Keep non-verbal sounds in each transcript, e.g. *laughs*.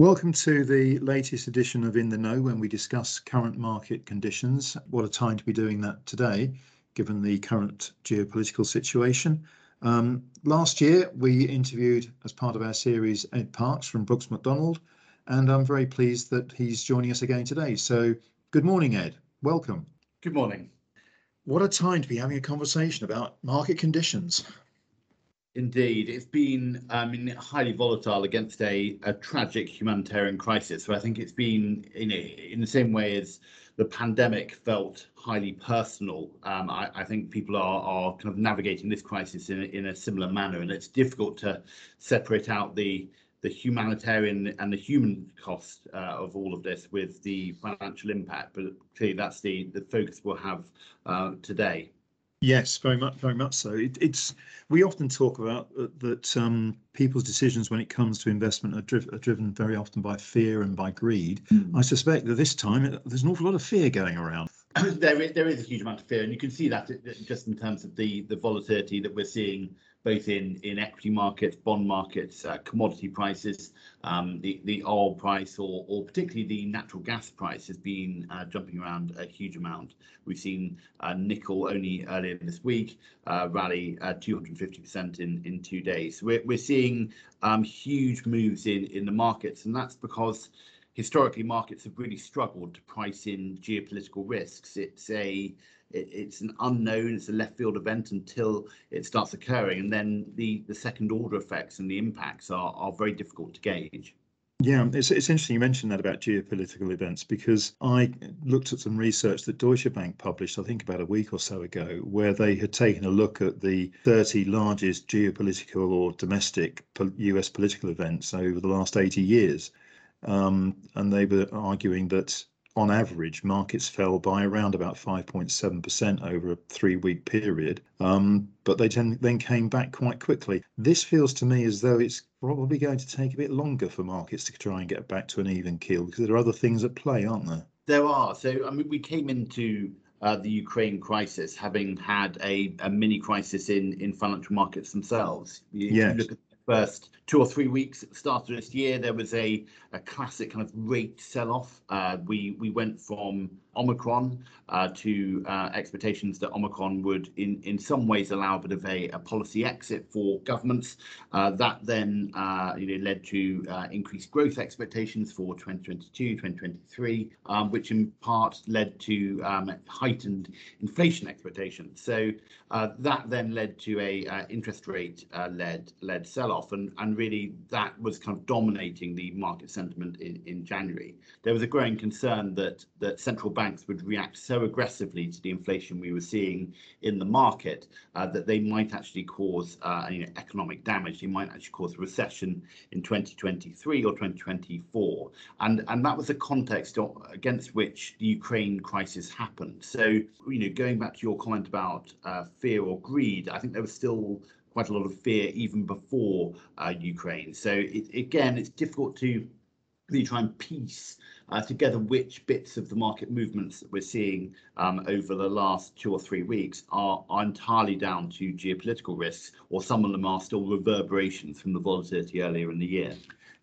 Welcome to the latest edition of In the Know when we discuss current market conditions. What a time to be doing that today, given the current geopolitical situation. Um, last year, we interviewed, as part of our series, Ed Parks from Brooks Macdonald, and I'm very pleased that he's joining us again today. So, good morning, Ed. Welcome. Good morning. What a time to be having a conversation about market conditions. Indeed, it's been um, highly volatile against a, a tragic humanitarian crisis. So I think it's been in, in the same way as the pandemic felt highly personal. Um, I, I, think people are, are kind of navigating this crisis in in a similar manner, and it's difficult to separate out the the humanitarian and the human cost uh, of all of this with the financial impact. But clearly, that's the the focus we'll have uh, today. Yes, very much, very much so. It, it's we often talk about uh, that um, people's decisions when it comes to investment are, driv- are, driven very often by fear and by greed. Mm. I suspect that this time it, there's an awful lot of fear going around. *coughs* there is there is a huge amount of fear, and you can see that just in terms of the the volatility that we're seeing both in, in equity markets, bond markets, uh, commodity prices, um, the, the oil price, or, or particularly the natural gas price has been uh, jumping around a huge amount. We've seen uh, nickel only earlier this week uh, rally 250% in, in two days. We're, we're seeing um, huge moves in, in the markets, and that's because historically markets have really struggled to price in geopolitical risks. It's a it, it's an unknown, it's a left field event until it starts occurring. And then the, the second order effects and the impacts are, are very difficult to gauge. Yeah, it's, it's interesting you mentioned that about geopolitical events because I looked at some research that Deutsche Bank published, I think about a week or so ago, where they had taken a look at the 30 largest geopolitical or domestic US political events over the last 80 years. Um, and they were arguing that on average, markets fell by around about 5.7% over a three week period. Um, but they then came back quite quickly. This feels to me as though it's probably going to take a bit longer for markets to try and get back to an even keel because there are other things at play, aren't there? There are. So, I mean, we came into uh, the Ukraine crisis having had a, a mini crisis in, in financial markets themselves. You, yes. You look at first two or three weeks at the start of this year, there was a, a classic kind of rate sell-off. Uh, we we went from Omicron uh, to uh, expectations that Omicron would, in in some ways, allow a bit of a, a policy exit for governments. Uh, that then you know led to increased growth expectations for 2022, 2023, um, which in part led to um, heightened inflation expectations. So that then led to a interest rate led led sell-off, and and really that was kind of dominating the market sentiment in, in January. There was a growing concern that, that central banks would react so aggressively to the inflation we were seeing in the market uh, that they might actually cause uh, you know, economic damage. They might actually cause a recession in 2023 or 2024. And, and that was the context against which the Ukraine crisis happened. So, you know, going back to your comment about uh, fear or greed, I think there was still quite a lot of fear even before uh, Ukraine. So it, again, it's difficult to really try and piece uh, together which bits of the market movements that we're seeing um, over the last two or three weeks are, are, entirely down to geopolitical risks, or some of them are still reverberations from the volatility earlier in the year.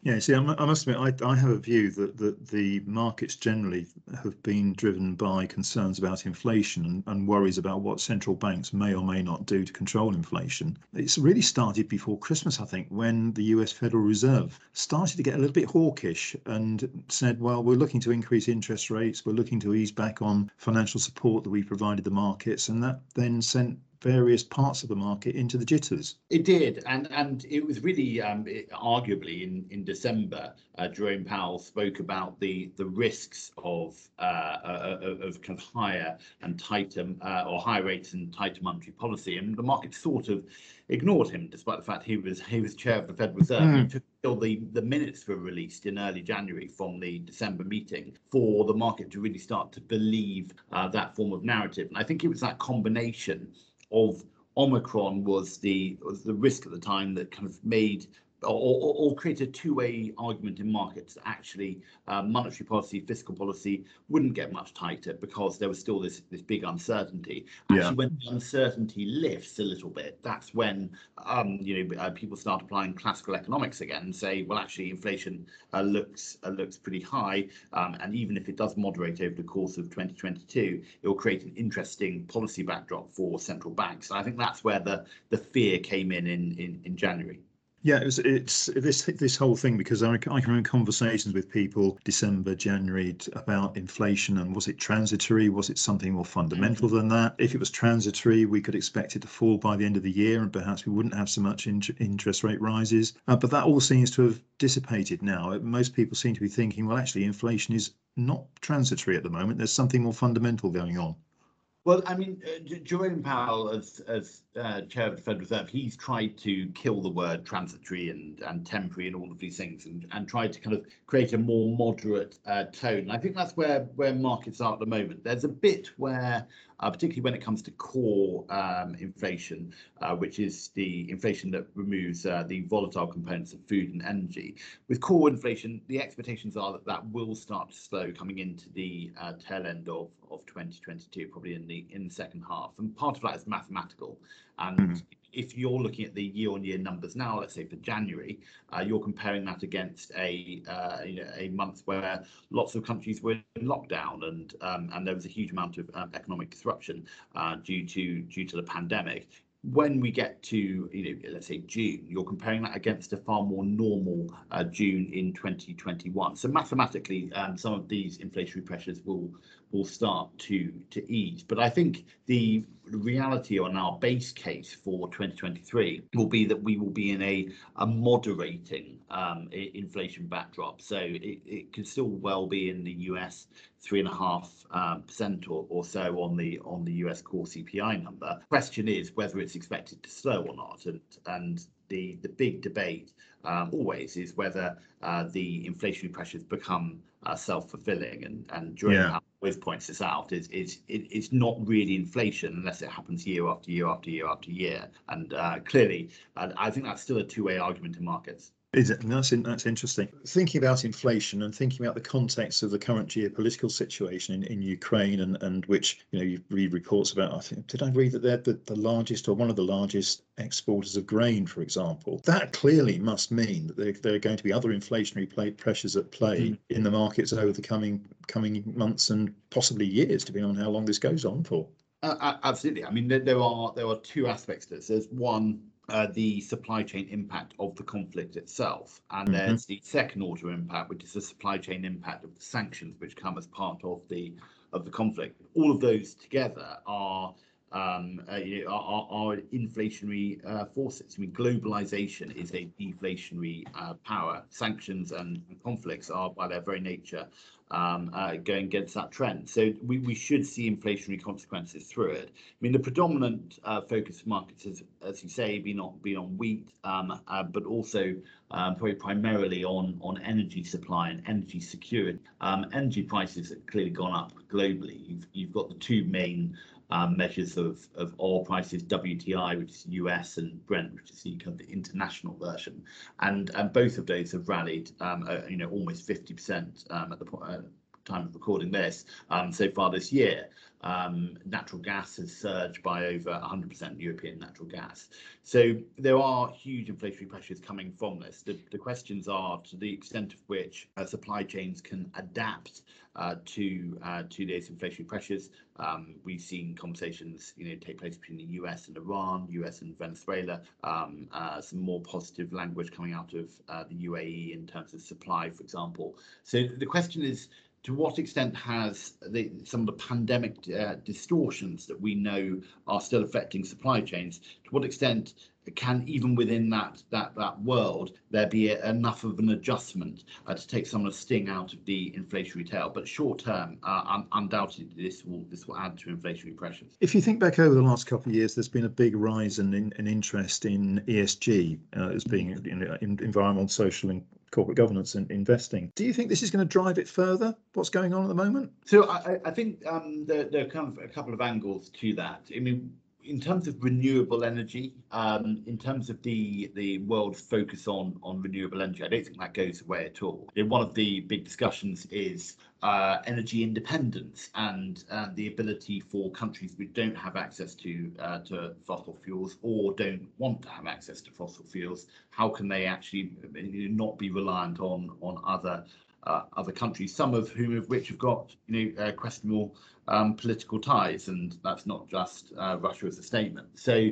Yeah, see, I must admit, I, I have a view that, that the markets generally have been driven by concerns about inflation and, and worries about what central banks may or may not do to control inflation. It's really started before Christmas, I think, when the US Federal Reserve started to get a little bit hawkish and said, well, we're looking to increase interest rates, we're looking to ease back on financial support that we provided the markets, and that then sent various parts of the market into the jitters. It did, and and it was really um, it, arguably in in December, uh, Jerome Powell spoke about the the risks of uh, uh, of kind of higher and tighter uh, or higher rates and tighter monetary policy, and the market sort of ignored him, despite the fact he was he was chair of the Federal Reserve. Mm. Until the the minutes were released in early January from the December meeting for the market to really start to believe uh, that form of narrative, and I think it was that combination of Omicron was the was the risk at the time that kind of made or, or, create a two-way argument in markets. That actually, uh, monetary policy, fiscal policy wouldn't get much tighter because there was still this this big uncertainty. Actually, Yeah. when the uncertainty lifts a little bit, that's when um, you know uh, people start applying classical economics again and say, well, actually, inflation uh, looks uh, looks pretty high, um, and even if it does moderate over the course of 2022, it will create an interesting policy backdrop for central banks. And I think that's where the the fear came in in in, in January. Yeah, it was, it's this this whole thing because I, I can remember conversations with people December, January about inflation and was it transitory? Was it something more fundamental than that? If it was transitory, we could expect it to fall by the end of the year and perhaps we wouldn't have so much in, interest rate rises. Uh, but that all seems to have dissipated now. Most people seem to be thinking, well, actually, inflation is not transitory at the moment. There's something more fundamental going on. Well, I mean, uh, Jerome Powell, as as uh, chair of the Federal Reserve, he's tried to kill the word transitory and and temporary and all of these things, and and tried to kind of create a more moderate uh, tone. And I think that's where where markets are at the moment. There's a bit where, uh, particularly when it comes to core um, inflation, uh, which is the inflation that removes uh, the volatile components of food and energy. With core inflation, the expectations are that that will start to slow coming into the uh, tail end of of 2022, probably in the in the second half. And part of that is mathematical. And Mhm. If you're looking at the year-on-year numbers now, let's say for January, uh, you're comparing that against a uh, you know, a month where lots of countries were in lockdown and um, and there was a huge amount of um, economic disruption uh, due to due to the pandemic. When we get to you know let's say June, you're comparing that against a far more normal uh, June in 2021. So mathematically, um, some of these inflationary pressures will will start to to ease. But I think the reality on our base case for 2023 will be that we will be in a, a moderating um, inflation backdrop. So it, it could still well be in the US three and a half um, percent or, or so on the on the US core CPI number. Question is whether it's expected to slow or not, and and the the big debate um, always is whether uh, the inflationary pressures become uh, self-fulfilling and and Jerome Yeah. Always points this out is is it, it's not really inflation unless it happens year after year after year after year and uh, clearly I think that's still a two-way argument in markets. Is it? That's in, that's interesting. Thinking about inflation and thinking about the context of the current geopolitical situation in, in Ukraine and, and which you know you read reports about. I think did I read that they're the, the largest or one of the largest exporters of grain, for example. That clearly must mean that there, there are going to be other inflationary play, pressures at play Mm. in the markets over the coming coming months and possibly years, depending on how long this goes on for. Uh, uh, absolutely. I mean, there, there are there are two aspects to this. There's one, uh, the supply chain impact of the conflict itself, and Mhm. there's the second order impact, which is the supply chain impact of the sanctions which come as part of the of the conflict. All of those together are um, uh, you know, are, are, inflationary uh, forces. I mean, globalization is a deflationary uh, power. Sanctions and conflicts are, by their very nature, um, uh, going against that trend. So we, we should see inflationary consequences through it. I mean, the predominant uh, focus of markets has, as you say, been on been on wheat, um, uh, but also um, probably primarily on on energy supply and energy security. Um, energy prices have clearly gone up globally. You've you've got the two main um, measures of, of oil prices, WTI, which is US, and Brent, which is the kind of the international version, and and both of those have rallied, um, uh, you know, almost fifty percent um, at the point. uh, time of recording this um, so far this year. Um, natural gas has surged by over 100% European natural gas. So there are huge inflationary pressures coming from this. The, the questions are to the extent of which uh, supply chains can adapt uh, to uh, to those inflationary pressures. Um, we've seen conversations, you know, take place between the US and Iran, US and Venezuela. Um, uh, some more positive language coming out of uh, the UAE in terms of supply, for example. So the question is, to what extent has the, some of the pandemic uh, distortions that we know are still affecting supply chains? To what extent can even within that that that world there be a, enough of an adjustment uh, to take some of the sting out of the inflationary tail? But short term, uh, un- undoubtedly, this will this will add to inflationary pressures. If you think back over the last couple of years, there's been a big rise in, in, in interest in ESG uh, as being in, environmental, social, and corporate governance and investing. Do you think this is going to drive it further? What's going on at the moment? So I, I- think um, there, there are kind of a couple of angles to that. I mean, in terms of renewable energy, um, in terms of the the world's focus on on renewable energy, I don't think that goes away at all. One of the big discussions is uh, energy independence and uh, the ability for countries which don't have access to uh, to fossil fuels or don't want to have access to fossil fuels, how can they actually not be reliant on on other other countries, some of whom of which have got you know uh, questionable um, political ties, and that's not just uh, Russia as a statement. So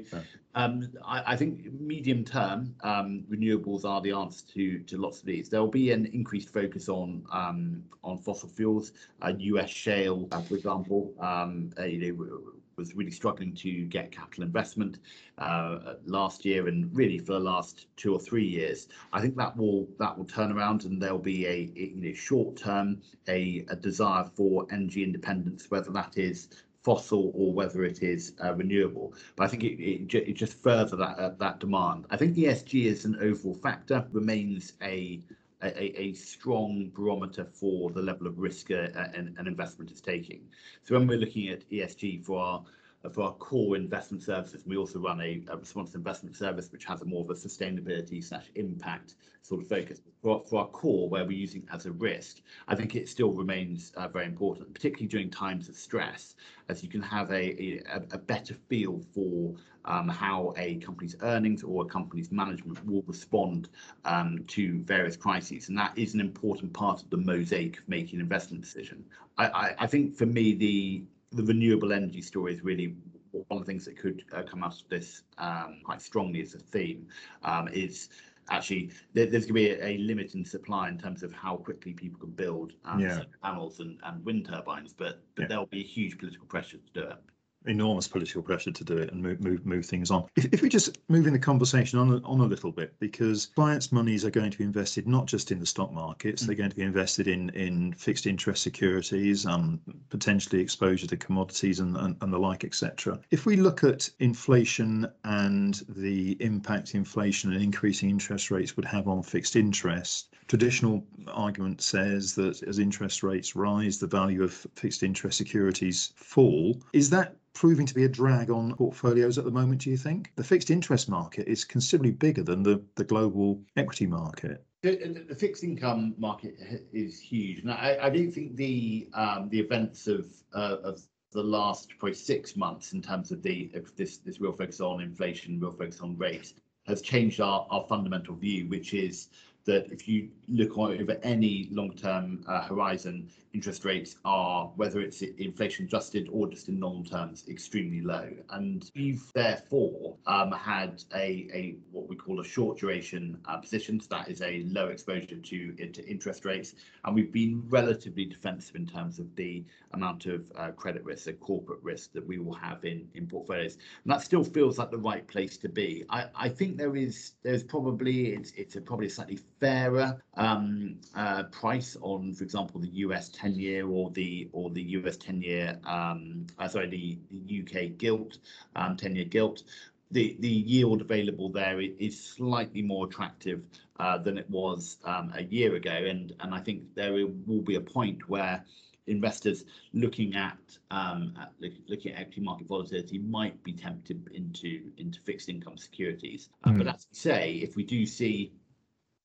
um, I, I, think medium term um, renewables are the answer to to lots of these. There will be an increased focus on um, on fossil fuels, U.S. shale, uh, for example. Um, uh, you know, was really struggling to get capital investment uh, last year and really for the last two or three years. I think that will that will turn around and there'll be a, a you know short term a, a desire for energy independence, whether that is fossil or whether it is uh, renewable. But I think it, it, it just further that uh, that demand. I think ESG as an overall factor remains a a, a, strong barometer for the level of risk uh, an, an investment is taking. So when we're looking at ESG for our for our core investment services. We also run a, a responsible investment service, which has a more of a sustainability slash impact sort of focus. For, for our core, where we're using as a risk, I think it still remains uh, very important, particularly during times of stress, as you can have a, a, a better feel for um, how a company's earnings or a company's management will respond um, to various crises. And that is an important part of the mosaic of making an investment decision. I, I, I think for me, the the renewable energy story is really one of the things that could uh, come out of this um, quite strongly as a theme um, is actually there, there's going to be a, a, limit in supply in terms of how quickly people can build um, yeah. panels and, and wind turbines, but, but yeah. there'll be a huge political pressure to do it enormous political pressure to do it and move move, move things on. If, if we just move in the conversation on a, on a little bit, because clients' monies are going to be invested not just in the stock markets, mm. they're going to be invested in in fixed interest securities, um, potentially exposure to commodities and, and, and the like, etc. If we look at inflation and the impact inflation and increasing interest rates would have on fixed interest, traditional argument says that as interest rates rise, the value of fixed interest securities fall. Is that proving to be a drag on portfolios at the moment, do you think? The fixed interest market is considerably bigger than the, the global equity market. The, the fixed income market is huge. And I, I do think the um, the events of uh, of the last probably six months in terms of the of this this real focus on inflation, real focus on rates, has changed our, our fundamental view, which is that if you look over any long-term uh, horizon, interest rates are, whether it's inflation adjusted or just in normal terms, extremely low. And we've therefore um, had a, a what we call a short duration uh, position. So that is a low exposure to, to interest rates. And we've been relatively defensive in terms of the amount of uh, credit risk, the corporate risk that we will have in, in portfolios. And that still feels like the right place to be. I, I think there is there's probably it's it's a probably slightly fairer um, uh, price on, for example, the US 10 year or the or the US 10 year, um, uh, sorry, the, the UK gilt, um, 10 year gilt. The, the yield available there is slightly more attractive uh, than it was um, a year ago. And, and I think there will be a point where investors looking at, um, at looking at equity market volatility might be tempted into into fixed income securities. Uh, mm. But as we say, if we do see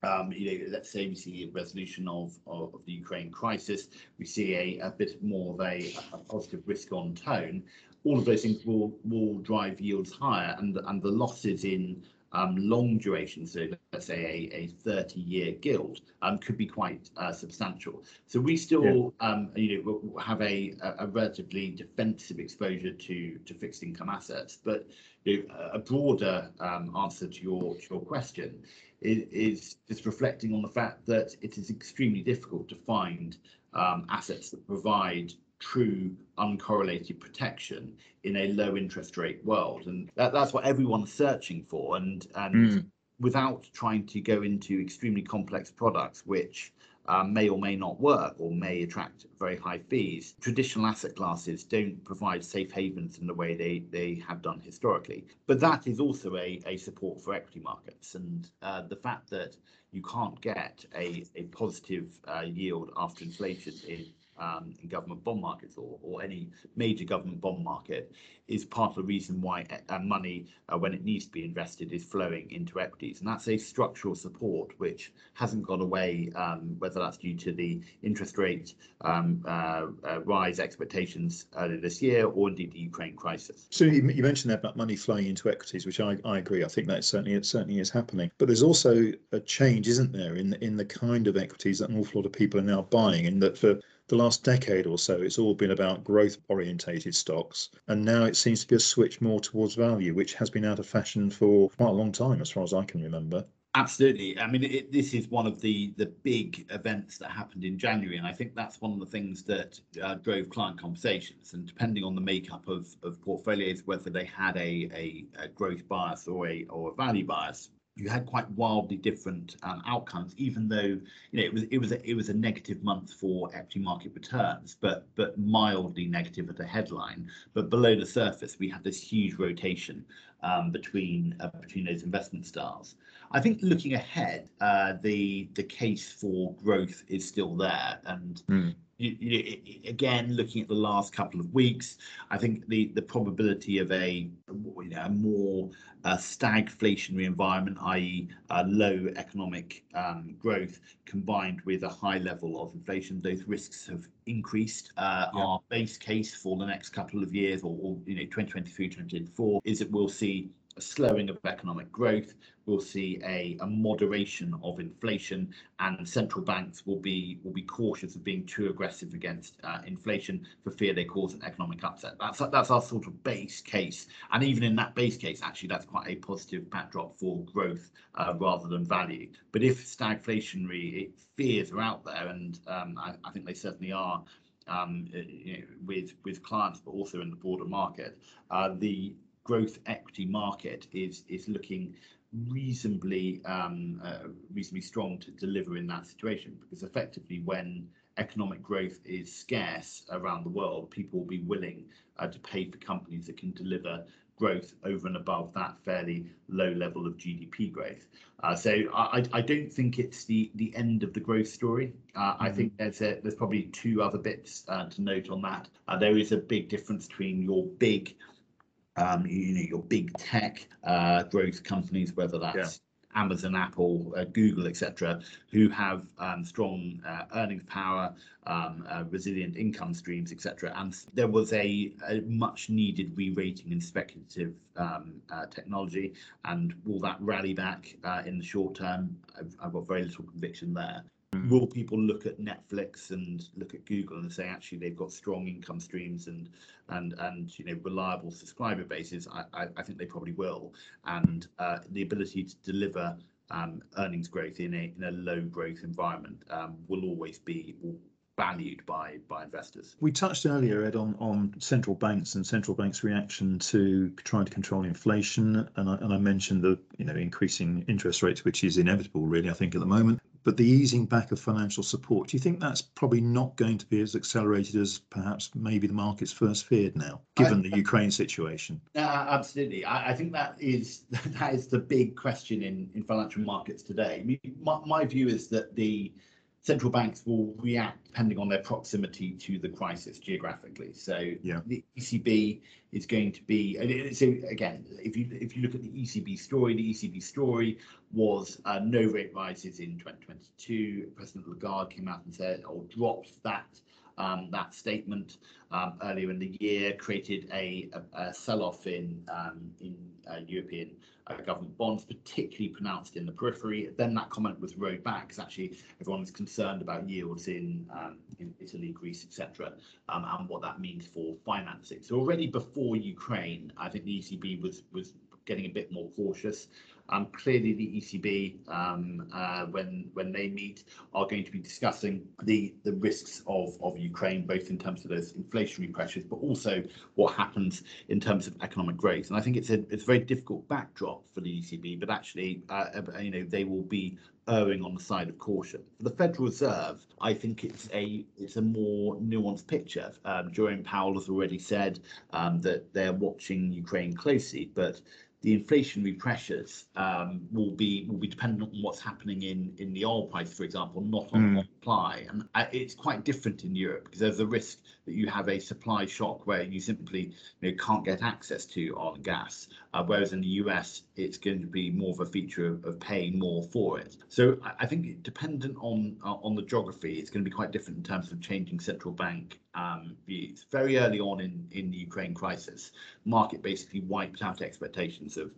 um, you know, let's say we see a resolution of, of, of the Ukraine crisis, we see a, a bit more of a, a, positive risk on tone. All of those things will will drive yields higher, and and the losses in um, long duration, so let's say a, a 30 year gilt, um, could be quite uh, substantial. So we still, yeah. um, you know, have a, a relatively defensive exposure to to fixed income assets. But you know, a broader um, answer to your to your question is, just reflecting on the fact that it is extremely difficult to find um, assets that provide true uncorrelated protection in a low interest rate world and that, that's what everyone's searching for and and mm. Without trying to go into extremely complex products which um, may or may not work or may attract very high fees. Traditional asset classes don't provide safe havens in the way they, they have done historically. But that is also a, a support for equity markets. And uh, the fact that you can't get a, a positive uh, yield after inflation in um, in government bond markets or, or any major government bond market is part of the reason why uh, money, uh, when it needs to be invested, is flowing into equities. And that's a structural support which hasn't gone away, um, whether that's due to the interest rate um, uh, uh, rise expectations earlier this year or indeed the Ukraine crisis. So you, mentioned that about money flowing into equities, which I, I agree. I think that certainly it certainly is happening. But there's also a change, isn't there, in in the kind of equities that an awful lot of people are now buying, in that for the last decade or so, it's all been about growth orientated stocks. And now it seems to be a switch more towards value, which has been out of fashion for quite a long time, as far as I can remember. Absolutely. I mean, it, this is one of the the big events that happened in January, and I think that's one of the things that uh, drove client conversations. And depending on the makeup of, of portfolios, whether they had a, a, a growth bias or a or a value bias, you had quite wildly different um, outcomes, even though you know it was it was a, it was a negative month for equity market returns, but but mildly negative at the headline. But below the surface, we had this huge rotation um, between uh, between those investment styles. I think looking ahead, uh, the the case for growth is still there, and mm you, you, again, looking at the last couple of weeks, I think the the probability of a you know a more uh, stagflationary environment, i.e., uh, low economic um, growth combined with a high level of inflation, those risks have increased. Uh, yeah. Our base case for the next couple of years, or, or you know, 2023, 2024, is that we'll see a slowing of economic growth. We'll see a, a moderation of inflation, and central banks will be will be cautious of being too aggressive against uh, inflation for fear they cause an economic upset. That's that's our sort of base case, and even in that base case, actually, that's quite a positive backdrop for growth uh, rather than value. But if stagflationary fears are out there, and um, I, I think they certainly are, um, you know, with with clients, but also in the broader market. Uh, the growth equity market is is looking reasonably um, uh, reasonably strong to deliver in that situation because effectively when economic growth is scarce around the world people will be willing uh, to pay for companies that can deliver growth over and above that fairly low level of GDP growth. Uh, so I, I don't think it's the the end of the growth story. Uh, mm-hmm. I think there's a, there's probably two other bits uh, to note on that. Uh, there is a big difference between your big um, you know, your big tech uh, growth companies, whether that's yeah. Amazon, Apple, uh, Google, etc., who have um, strong uh, earnings power, um, uh, resilient income streams, etc. And there was a, a, much needed re-rating in speculative um, uh, technology, and will that rally back uh, in the short term? I've, I've got very little conviction there. Mm. Will people look at Netflix and look at Google and say actually they've got strong income streams and and and you know reliable subscriber bases? I I, I think they probably will, and uh, the ability to deliver um, earnings growth in a in a low growth environment um, will always be valued by by investors. We touched earlier, Ed, on on central banks and central banks' reaction to trying to control inflation, and I, and I mentioned the you know increasing interest rates, which is inevitable, really. I think at the moment but the easing back of financial support, do you think that's probably not going to be as accelerated as perhaps maybe the markets first feared now, given I, the Ukraine situation? Uh, absolutely. I, I, think that is *laughs* that is the big question in, in financial markets today. I mean, my, my view is that the central banks will react depending on their proximity to the crisis geographically. So yeah. the ECB is going to be so again, if you if you look at the ECB story, the ECB story was uh, no rate rises in 2022. President Lagarde came out and said or dropped that um, that statement um, earlier in the year, created a, a, a sell-off in um, in uh, European government bonds, particularly pronounced in the periphery. Then that comment was rowed back because actually everyone was concerned about yields in um, in Italy, Greece, etc., um, and what that means for financing. So already before Ukraine, I think the ECB was was getting a bit more cautious. Um, clearly, the ECB, um, uh, when when they meet, are going to be discussing the the risks of of Ukraine, both in terms of those inflationary pressures, but also what happens in terms of economic growth. And I think it's a it's a very difficult backdrop for the ECB, but actually, uh, uh, you know, they will be erring on the side of caution. For the Federal Reserve, I think it's a it's a more nuanced picture. Um, Jerome Powell has already said um, that they're watching Ukraine closely, but the inflationary pressures um, will be will be dependent on what's happening in in the oil price, for example, not on Mm. supply. And uh, it's quite different in Europe because there's a risk that you have a supply shock where you simply you know, can't get access to oil and gas. Uh, whereas in the US, it's going to be more of a feature of, of paying more for it. So I, I think dependent on uh, on the geography, it's going to be quite different in terms of changing central bank um. Very early on in in the Ukraine crisis, market basically wiped out expectations of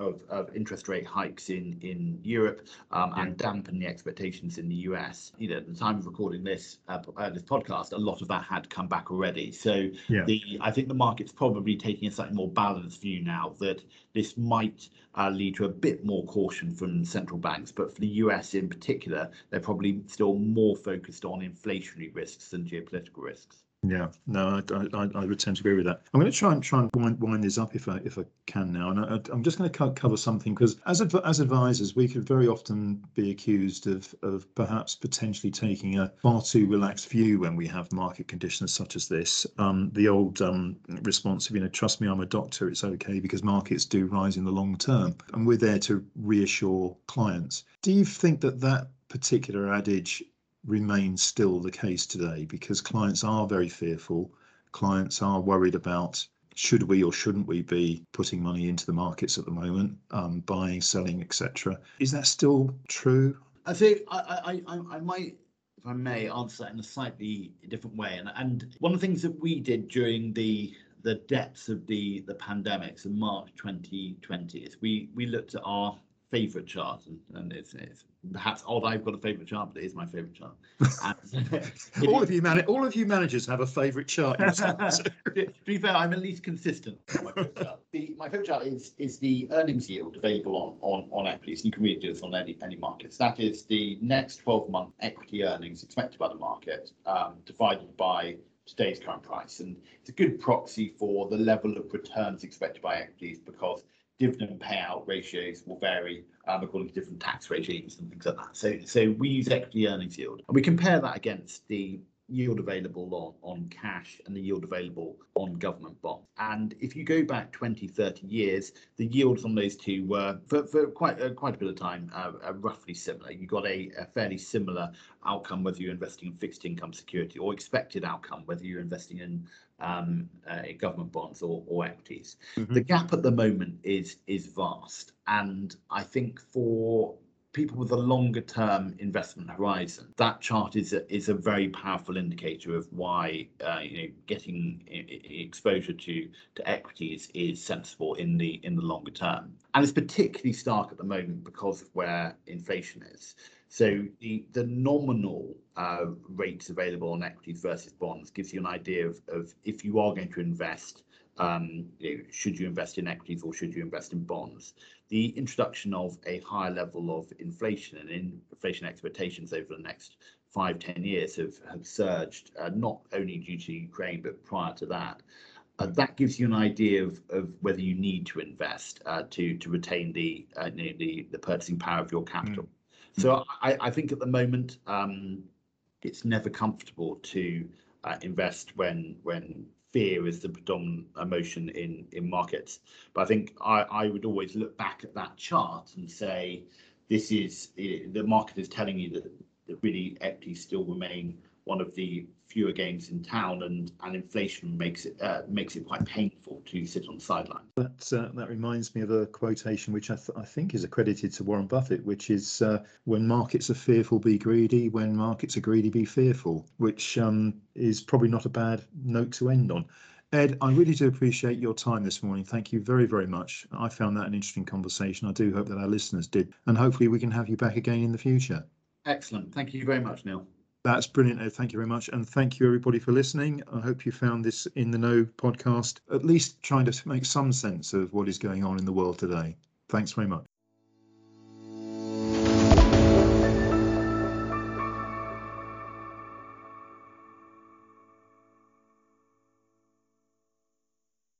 of, of interest rate hikes in in Europe um, and dampen the expectations in the US. You know, at the time of recording this uh, uh, this podcast, a lot of that had come back already. So Yeah. the I think the market's probably taking a slightly more balanced view now that this might uh, lead to a bit more caution from central banks, but for the US in particular, they're probably still more focused on inflationary risks than geopolitical risks. Yeah, no, I, I, I would tend to agree with that. I'm going to try and try and wind, wind this up if I if I can now, and I, I'm just going to cover something because as as advisors, we could very often be accused of of perhaps potentially taking a far too relaxed view when we have market conditions such as this. Um, the old um, response of you know, trust me, I'm a doctor, it's okay because markets do rise in the long term, and we're there to reassure clients. Do you think that that particular adage remains still the case today because clients are very fearful. Clients are worried about should we or shouldn't we be putting money into the markets at the moment, um, buying, selling, etc. Is that still true? I think I, I, I, I might, if I may, answer that in a slightly different way. And, and one of the things that we did during the the depths of the the pandemics in March 2020 is we we looked at our favorite chart and, and it's, it's perhaps odd I've got a favorite chart, but it is my favorite chart. *laughs* *laughs* All of you man- all of you managers have a favourite chart. *laughs* to be fair, I'm at least consistent. on My favourite chart. the, my favourite chart is is the earnings yield available on on, on equities. You can really do this on any any markets. That is the next 12 month equity earnings expected by the market um, divided by today's current price, and it's a good proxy for the level of returns expected by equities because dividend payout ratios will vary um, according to different tax regimes and things like that. So, so we use equity earnings yield, and we compare that against the yield available on, on cash and the yield available on government bonds. And if you go back 20, 30 years, the yields on those two were, for, for quite, uh, quite a bit of time, uh, uh, roughly similar. You got a, a fairly similar outcome whether you're investing in fixed income security or expected outcome whether you're investing in um, uh, government bonds or, or equities. Mhm. The gap at the moment is is vast, and I think for people with a longer term investment horizon, that chart is a, is a very powerful indicator of why uh, you know getting exposure to to equities is sensible in the in the longer term. And it's particularly stark at the moment because of where inflation is. So the the nominal uh, rates available on equities versus bonds gives you an idea of, of if you are going to invest, um, you know, should you invest in equities or should you invest in bonds? The introduction of a higher level of inflation and in inflation expectations over the next five, ten years have, have surged, uh, not only due to Ukraine, but prior to that. Uh, that gives you an idea of, of whether you need to invest uh, to to retain the, uh, the the purchasing power of your capital. So I, I think at the moment um, it's never comfortable to uh, invest when when fear is the predominant emotion in in markets. But I think I, I would always look back at that chart and say this is eh, the market is telling you that, that really equities still remain one of the fewer games in town and and inflation makes it uh, makes it quite painful to sit on the sideline. That uh, that reminds me of a quotation which I, th- I think is accredited to Warren Buffett, which is uh, "When markets are fearful, be greedy. When markets are greedy, be fearful," which um, is probably not a bad note to end on. Ed, I really do appreciate your time this morning. Thank you very, very much. I found that an interesting conversation. I do hope that our listeners did, and hopefully we can have you back again in the future. Excellent. Thank you very much, Neil. That's brilliant, Ed. Thank you very much. And thank you, everybody, for listening. I hope you found this In the Know podcast at least trying to make some sense of what is going on in the world today. Thanks very much.